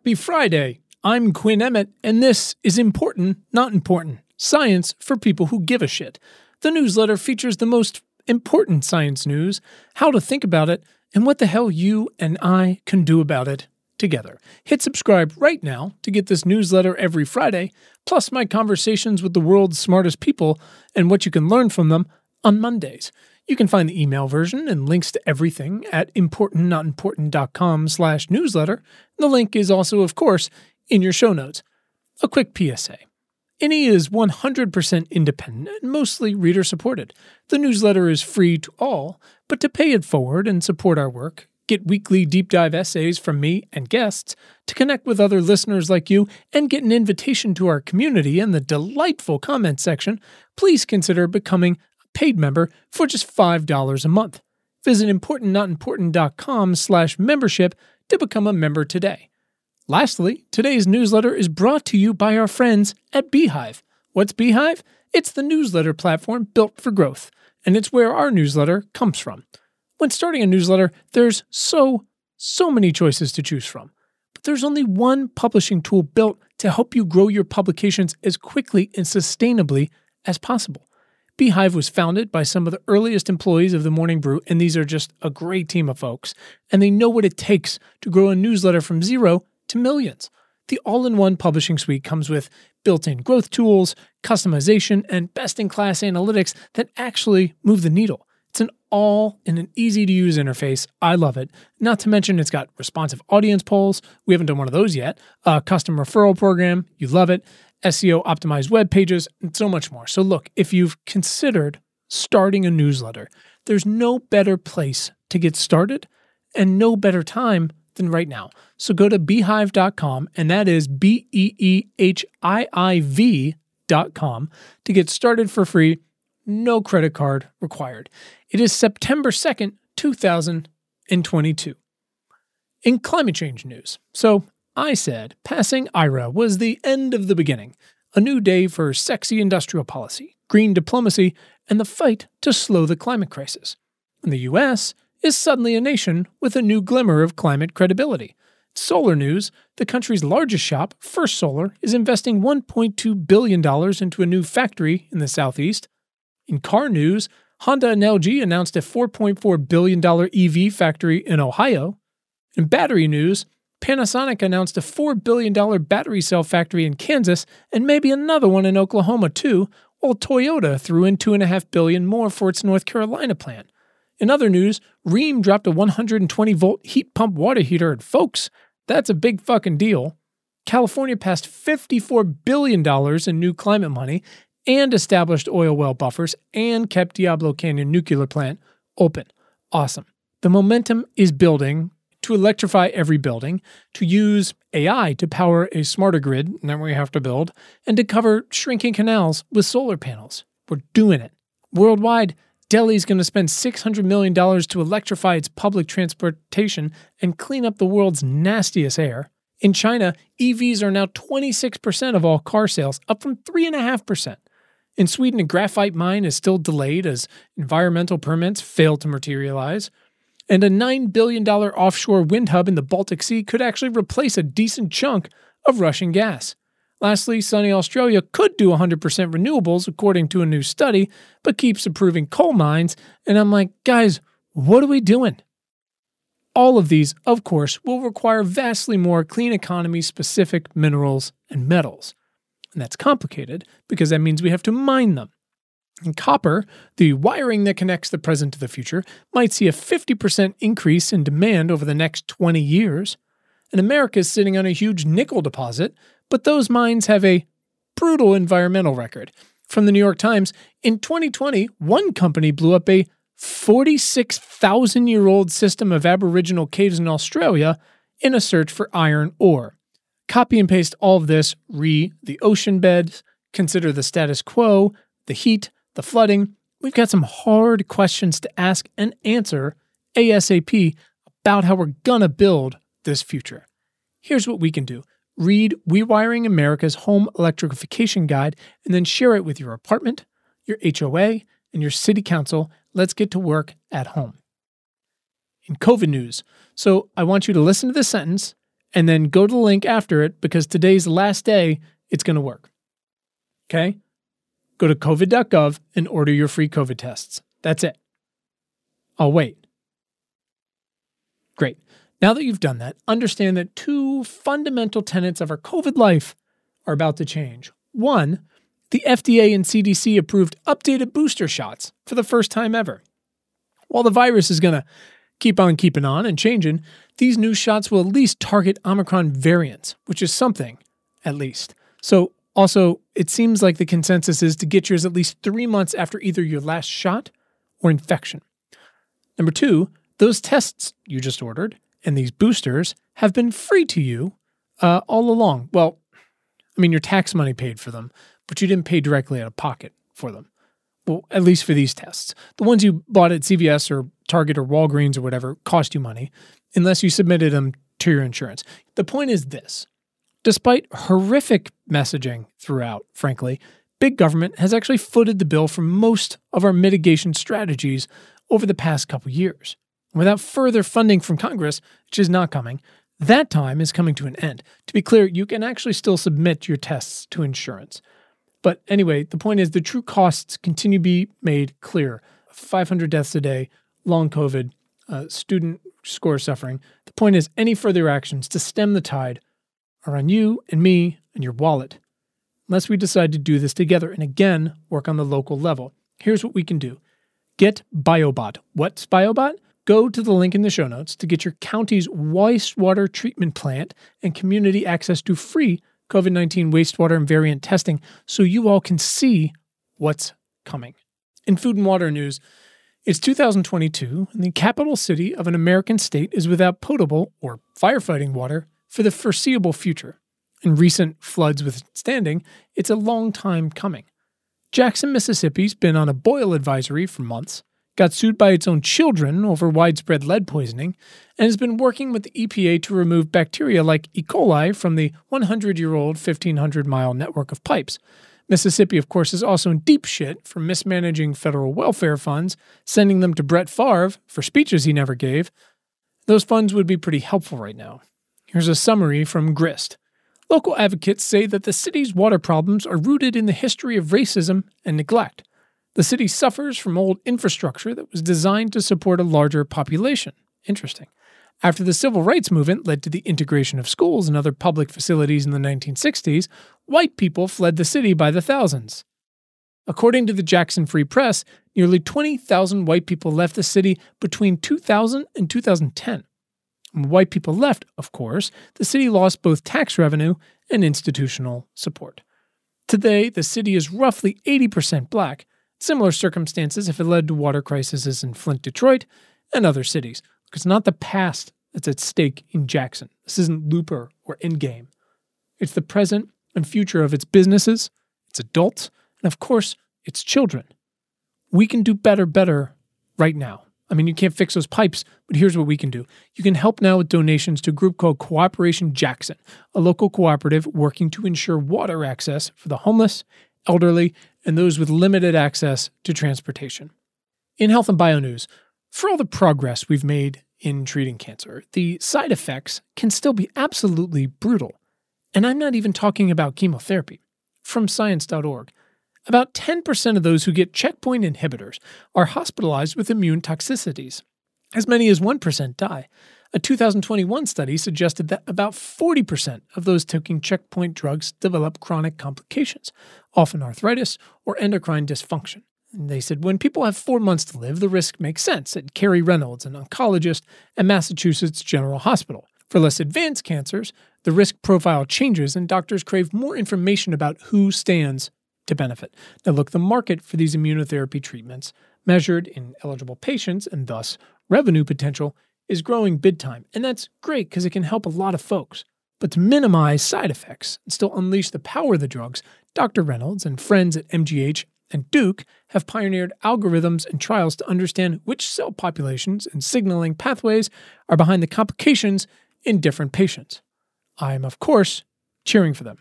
Happy Friday! I'm Quinn Emmett, and this is Important, Not Important Science for People Who Give a Shit. The newsletter features the most important science news, how to think about it, and what the hell you and I can do about it together. Hit subscribe right now to get this newsletter every Friday, plus my conversations with the world's smartest people and what you can learn from them on Mondays. You can find the email version and links to everything at importantnotimportant.com slash newsletter. The link is also, of course, in your show notes. A quick PSA. INNY is 100% independent and mostly reader supported. The newsletter is free to all, but to pay it forward and support our work, get weekly deep dive essays from me and guests, to connect with other listeners like you, and get an invitation to our community and the delightful comment section, please consider becoming paid member for just $5 a month. Visit importantnotimportant.com slash membership to become a member today. Lastly, today's newsletter is brought to you by our friends at Beehiiv. What's Beehiiv? It's the newsletter platform built for growth, and it's where our newsletter comes from. When starting a newsletter, there's so, so many choices to choose from. But there's only one publishing tool built to help you grow your publications as quickly and sustainably as possible. Beehiiv was founded by some of the earliest employees of the Morning Brew, and these are just a great team of folks. And they know what it takes to grow a newsletter from zero to millions. The all in one publishing suite comes with built in growth tools, customization, and best in class analytics that actually move the needle. It's an all in an easy to use interface. I love it. Not to mention, it's got responsive audience polls. We haven't done one of those yet. A custom referral program. You love it. SEO optimized web pages, and so much more. So, look, if you've considered starting a newsletter, there's no better place to get started and no better time than right now. So, go to beehiiv.com, and that is B E E H I I V.com to get started for free. No credit card required. It is September 2nd, 2022. In climate change news, so I said passing IRA was the end of the beginning, a new day for sexy industrial policy, green diplomacy, and the fight to slow the climate crisis. And the US is suddenly a nation with a new glimmer of climate credibility. Solar news, the country's largest shop, First Solar, is investing $1.2 billion into a new factory in the southeast. In car news, Honda and LG announced a $4.4 billion EV factory in Ohio. In battery news, Panasonic announced a $4 billion battery cell factory in Kansas and maybe another one in Oklahoma too, while Toyota threw in 2.5 billion more for its North Carolina plant. In other news, Rheem dropped a 120 volt heat pump water heater, and folks, that's a big fucking deal. California passed $54 billion in new climate money and established oil well buffers and kept Diablo Canyon nuclear plant open. Awesome. The momentum is building to electrify every building, to use AI to power a smarter grid that we have to build, and to cover shrinking canals with solar panels. We're doing it. Worldwide, Delhi is going to spend $600 million to electrify its public transportation and clean up the world's nastiest air. In China, EVs are now 26% of all car sales, up from 3.5%. In Sweden, a graphite mine is still delayed as environmental permits fail to materialize and a $9 billion offshore wind hub in the Baltic Sea could actually replace a decent chunk of Russian gas. Lastly, sunny Australia could do 100% renewables, according to a new study, but keeps approving coal mines. And I'm like, guys, what are we doing? All of these, of course, will require vastly more clean economy specific minerals and metals. And that's complicated because that means we have to mine them. And copper, the wiring that connects the present to the future, might see a 50% increase in demand over the next 20 years. And America is sitting on a huge nickel deposit, but those mines have a brutal environmental record. From the New York Times, in 2020, one company blew up a 46,000 year old system of Aboriginal caves in Australia in a search for iron ore. Copy and paste all of this, re the ocean beds, consider the status quo, the heat, the flooding, we've got some hard questions to ask and answer ASAP about how we're gonna build this future. Here's what we can do read Rewiring America's Home Electrification Guide and then share it with your apartment, your HOA, and your city council. Let's get to work at home. In COVID news, so I want you to listen to this sentence and then go to the link after it because today's the last day it's going to work. Okay? Go to covid.gov and order your free COVID tests. That's it. I'll wait. Great. Now that you've done that, understand that two fundamental tenets of our COVID life are about to change. One, the FDA and CDC approved updated booster shots for the first time ever. While the virus is going to keep on keeping on and changing, these new shots will at least target Omicron variants, which is something, at least. So, also, it seems like the consensus is to get yours at least three months after either your last shot or infection. Number two, those tests you just ordered and these boosters have been free to you uh, all along. Well, I mean, your tax money paid for them, but you didn't pay directly out of pocket for them. Well, at least for these tests. The ones you bought at CVS or Target or Walgreens or whatever cost you money unless you submitted them to your insurance. The point is this despite horrific messaging throughout, frankly, big government has actually footed the bill for most of our mitigation strategies over the past couple years. Without further funding from Congress, which is not coming, that time is coming to an end. To be clear, you can actually still submit your tests to insurance. But anyway, the point is the true costs continue to be made clear 500 deaths a day, long COVID, uh, student score suffering. The point is, any further actions to stem the tide are on you and me and your wallet. Unless we decide to do this together and again work on the local level. Here's what we can do get BioBot. What's BioBot? Go to the link in the show notes to get your county's wastewater treatment plant and community access to free COVID 19 wastewater and variant testing so you all can see what's coming. In food and water news, it's 2022, and the capital city of an American state is without potable or firefighting water for the foreseeable future. In recent floods withstanding, it's a long time coming. Jackson, Mississippi's been on a boil advisory for months, got sued by its own children over widespread lead poisoning, and has been working with the EPA to remove bacteria like E. coli from the 100 year old 1,500 mile network of pipes. Mississippi, of course, is also in deep shit for mismanaging federal welfare funds, sending them to Brett Favre for speeches he never gave. Those funds would be pretty helpful right now. Here's a summary from Grist. Local advocates say that the city's water problems are rooted in the history of racism and neglect. The city suffers from old infrastructure that was designed to support a larger population. Interesting. After the civil rights movement led to the integration of schools and other public facilities in the 1960s, white people fled the city by the thousands. According to the Jackson Free Press, nearly 20,000 white people left the city between 2000 and 2010. When white people left, of course, the city lost both tax revenue and institutional support. Today, the city is roughly 80% black, Similar circumstances if it led to water crises in Flint, Detroit, and other cities. It's not the past that's at stake in Jackson. This isn't Looper or Endgame. It's the present and future of its businesses, its adults, and of course, its children. We can do better, better right now. I mean, you can't fix those pipes, but here's what we can do. You can help now with donations to a group called Cooperation Jackson, a local cooperative working to ensure water access for the homeless elderly, and those with limited access to transportation. In health and bio news, for all the progress we've made in treating cancer, the side effects can still be absolutely brutal. And I'm not even talking about chemotherapy. From science.org, about 10% of those who get checkpoint inhibitors are hospitalized with immune toxicities. As many as 1% die. A 2021 study suggested that about 40% of those taking checkpoint drugs develop chronic complications, often arthritis or endocrine dysfunction. And they said when people have four months to live, the risk makes sense, said Kerry Reynolds, an oncologist at Massachusetts General Hospital. For less advanced cancers, the risk profile changes and doctors crave more information about who stands to benefit. Now, look, the market for these immunotherapy treatments, measured in eligible patients and thus revenue potential, is growing big time, and that's great because it can help a lot of folks. But to minimize side effects and still unleash the power of the drugs, Dr. Reynolds and friends at MGH and Duke have pioneered algorithms and trials to understand which cell populations and signaling pathways are behind the complications in different patients. I am, of course, cheering for them.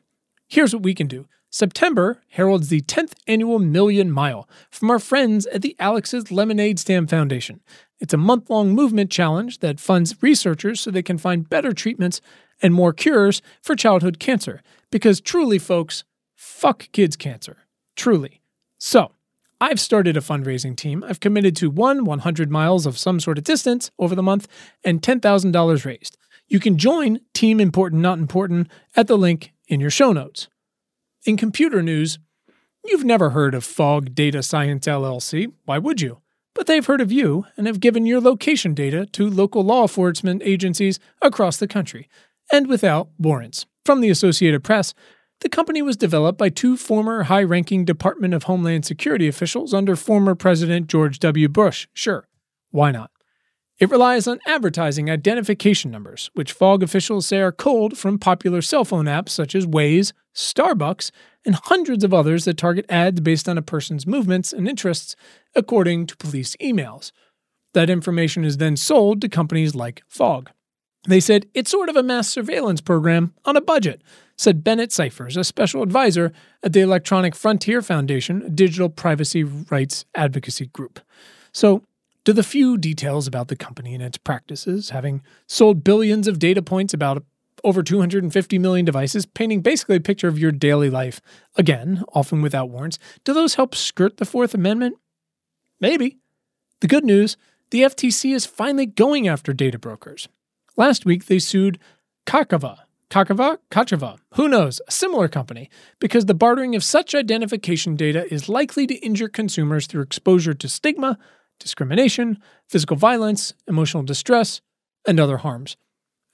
Here's what we can do. September heralds the 10th annual Million Mile from our friends at the Alex's Lemonade Stand Foundation. It's a month long movement challenge that funds researchers so they can find better treatments and more cures for childhood cancer. Because truly, folks, fuck kids' cancer. Truly. So, I've started a fundraising team. I've committed to one 100 miles of some sort of distance over the month and $10,000 raised. You can join Team Important Not Important at the link in your show notes. In computer news, you've never heard of Fog Data Science LLC. Why would you? But they've heard of you and have given your location data to local law enforcement agencies across the country, and without warrants. From the Associated Press, the company was developed by two former high ranking Department of Homeland Security officials under former President George W. Bush. Sure, why not? It relies on advertising identification numbers, which FOG officials say are culled from popular cell phone apps such as Waze, Starbucks, and hundreds of others that target ads based on a person's movements and interests, according to police emails. That information is then sold to companies like FOG. They said it's sort of a mass surveillance program on a budget, said Bennett Cyphers, a special advisor at the Electronic Frontier Foundation, a digital privacy rights advocacy group. So, to the few details about the company and its practices, having sold billions of data points about over 250 million devices, painting basically a picture of your daily life, again, often without warrants, do those help skirt the Fourth Amendment? Maybe. The good news the FTC is finally going after data brokers. Last week, they sued Kakava, Kakava, Kachava, who knows, a similar company, because the bartering of such identification data is likely to injure consumers through exposure to stigma, discrimination, physical violence, emotional distress, and other harms.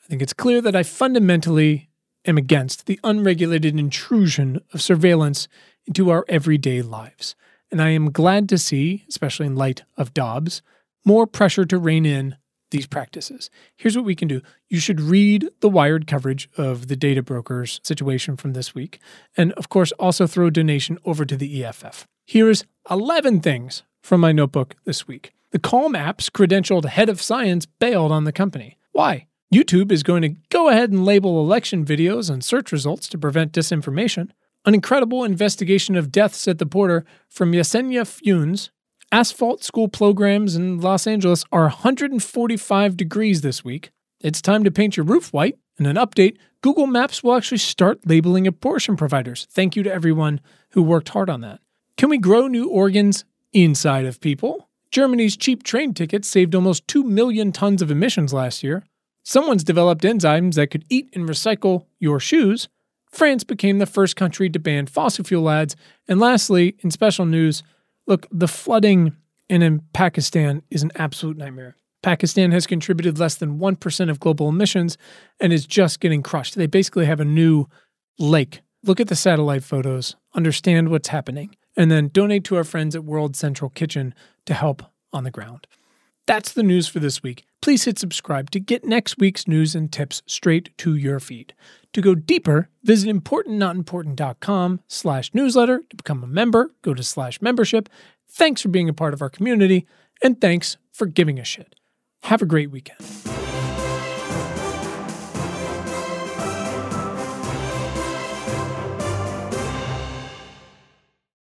I think it's clear that I fundamentally am against the unregulated intrusion of surveillance into our everyday lives. And I am glad to see, especially in light of Dobbs, more pressure to rein in these practices. Here's what we can do. You should read the wired coverage of the data brokers situation from this week. And of course, also throw a donation over to the EFF. Here's 11 things from my notebook this week. The Calm app's credentialed head of science bailed on the company. Why? YouTube is going to go ahead and label election videos and search results to prevent disinformation. An incredible investigation of deaths at the border from Yessenia Funes Asphalt school programs in Los Angeles are 145 degrees this week. It's time to paint your roof white. And an update Google Maps will actually start labeling abortion providers. Thank you to everyone who worked hard on that. Can we grow new organs inside of people? Germany's cheap train tickets saved almost 2 million tons of emissions last year. Someone's developed enzymes that could eat and recycle your shoes. France became the first country to ban fossil fuel ads. And lastly, in special news, Look, the flooding in, Pakistan is an absolute nightmare. Pakistan has contributed less than 1% of global emissions and is just getting crushed. They basically have a new lake. Look at the satellite photos, understand what's happening, and then donate to our friends at World Central Kitchen to help on the ground. That's the news for this week. Please hit subscribe to get next week's news and tips straight to your feed. To go deeper, visit importantnotimportant.com slash newsletter. To become a member, go to slash membership. Thanks for being a part of our community, and thanks for giving a shit. Have a great weekend.